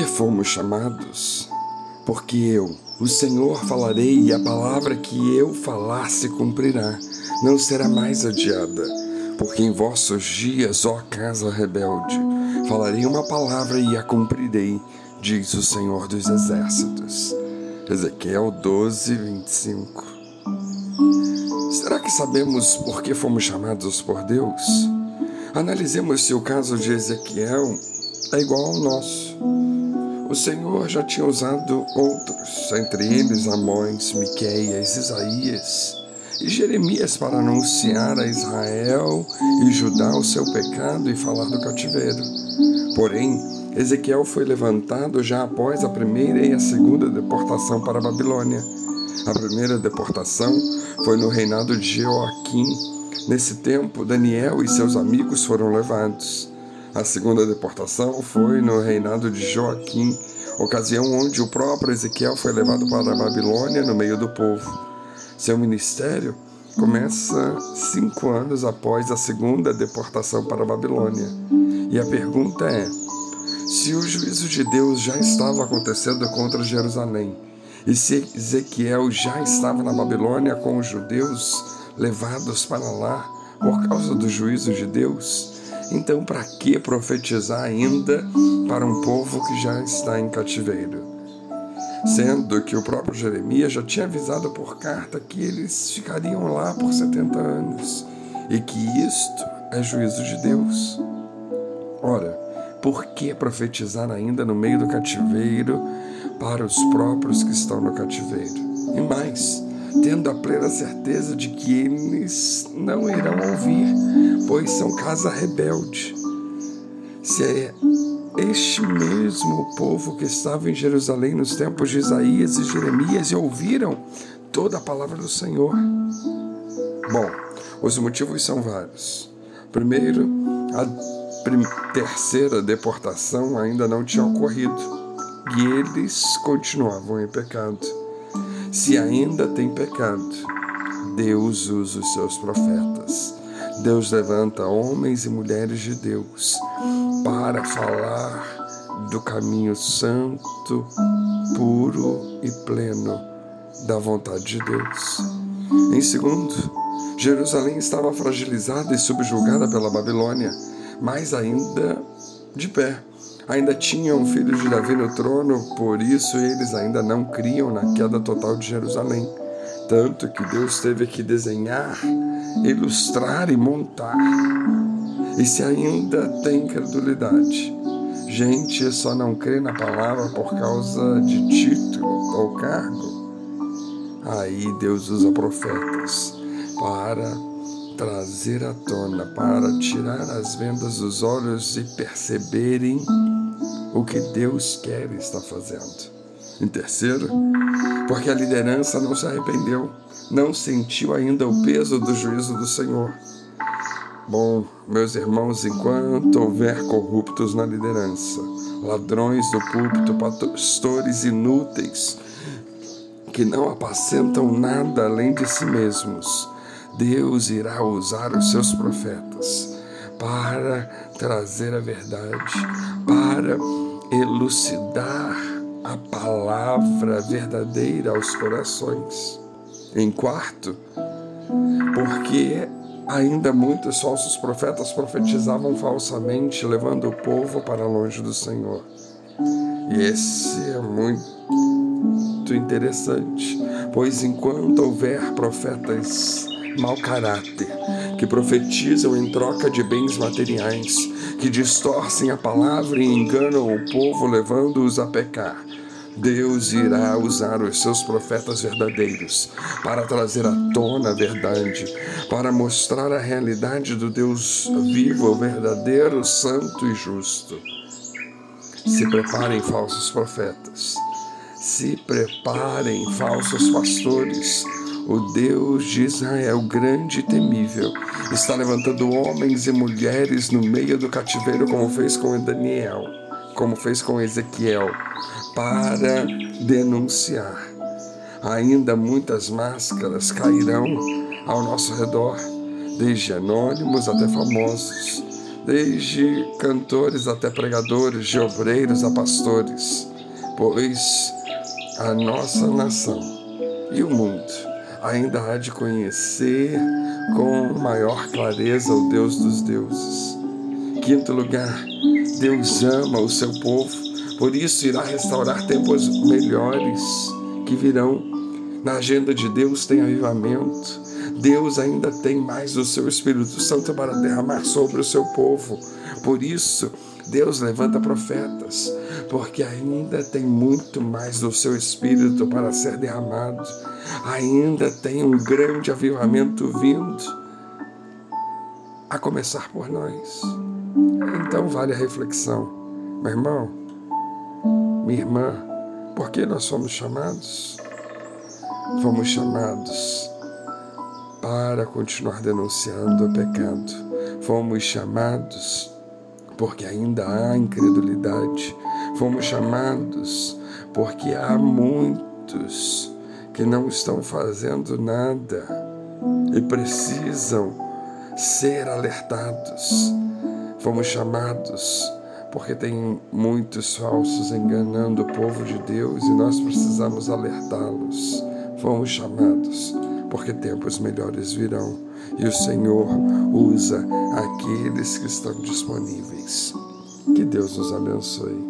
que fomos chamados? Porque eu, o Senhor, falarei e a palavra que eu falar se cumprirá, não será mais adiada. Porque em vossos dias, ó casa rebelde, falarei uma palavra e a cumprirei, diz o Senhor dos Exércitos. Ezequiel 12, 25. Será que sabemos por que fomos chamados por Deus? Analisemos se o caso de Ezequiel é igual ao nosso. O Senhor já tinha usado outros, entre eles Amós, Miqueias, Isaías e Jeremias para anunciar a Israel e Judá o seu pecado e falar do cativeiro. Porém, Ezequiel foi levantado já após a primeira e a segunda deportação para a Babilônia. A primeira deportação foi no reinado de Joaquim. Nesse tempo, Daniel e seus amigos foram levados. A segunda deportação foi no reinado de Joaquim, ocasião onde o próprio Ezequiel foi levado para a Babilônia no meio do povo. Seu ministério começa cinco anos após a segunda deportação para a Babilônia. E a pergunta é: se o juízo de Deus já estava acontecendo contra Jerusalém, e se Ezequiel já estava na Babilônia com os judeus levados para lá por causa do juízo de Deus, então, para que profetizar ainda para um povo que já está em cativeiro? Sendo que o próprio Jeremias já tinha avisado por carta que eles ficariam lá por 70 anos e que isto é juízo de Deus. Ora, por que profetizar ainda no meio do cativeiro para os próprios que estão no cativeiro? E mais, tendo a plena certeza de que eles não irão ouvir, pois são casa rebelde. Se é este mesmo povo que estava em Jerusalém nos tempos de Isaías e Jeremias e ouviram toda a palavra do Senhor. Bom, os motivos são vários. Primeiro, a terceira deportação ainda não tinha ocorrido e eles continuavam em pecado. Se ainda tem pecado, Deus usa os seus profetas. Deus levanta homens e mulheres de Deus para falar do caminho santo, puro e pleno da vontade de Deus. Em segundo, Jerusalém estava fragilizada e subjugada pela Babilônia, mas ainda de pé ainda tinham filhos de Davi no trono, por isso eles ainda não criam na queda total de Jerusalém. Tanto que Deus teve que desenhar, ilustrar e montar. E se ainda tem credulidade, gente só não crê na palavra por causa de título ou cargo, aí Deus usa profetas para trazer à tona, para tirar as vendas dos olhos e perceberem o que Deus quer estar fazendo. Em terceiro, porque a liderança não se arrependeu, não sentiu ainda o peso do juízo do Senhor. Bom, meus irmãos, enquanto houver corruptos na liderança, ladrões do púlpito, pastores inúteis, que não apacentam nada além de si mesmos, Deus irá usar os seus profetas para trazer a verdade, para elucidar a palavra verdadeira aos corações. Em quarto, porque ainda muitos falsos profetas profetizavam falsamente, levando o povo para longe do Senhor. E esse é muito interessante, pois enquanto houver profetas mau caráter, que profetizam em troca de bens materiais, que distorcem a palavra e enganam o povo, levando-os a pecar. Deus irá usar os seus profetas verdadeiros para trazer à tona a verdade, para mostrar a realidade do Deus vivo, verdadeiro, santo e justo. Se preparem, falsos profetas. Se preparem, falsos pastores o Deus de Israel, grande e temível, está levantando homens e mulheres no meio do cativeiro, como fez com Daniel, como fez com Ezequiel, para denunciar. Ainda muitas máscaras cairão ao nosso redor, desde anônimos até famosos, desde cantores até pregadores, de obreiros a pastores, pois a nossa nação e o mundo ainda há de conhecer com maior clareza o Deus dos deuses. Quinto lugar, Deus ama o seu povo, por isso irá restaurar tempos melhores que virão. Na agenda de Deus tem avivamento. Deus ainda tem mais do seu Espírito Santo para derramar sobre o seu povo. Por isso, Deus levanta profetas, porque ainda tem muito mais do seu Espírito para ser derramado. Ainda tem um grande avivamento vindo, a começar por nós. Então vale a reflexão, meu irmão, minha irmã, por que nós fomos chamados? Fomos chamados para continuar denunciando o pecado. Fomos chamados porque ainda há incredulidade. Fomos chamados porque há muitos que não estão fazendo nada e precisam ser alertados. Fomos chamados porque tem muitos falsos enganando o povo de Deus e nós precisamos alertá-los. Fomos chamados porque tempos melhores virão e o Senhor usa aqueles que estão disponíveis. Que Deus nos abençoe.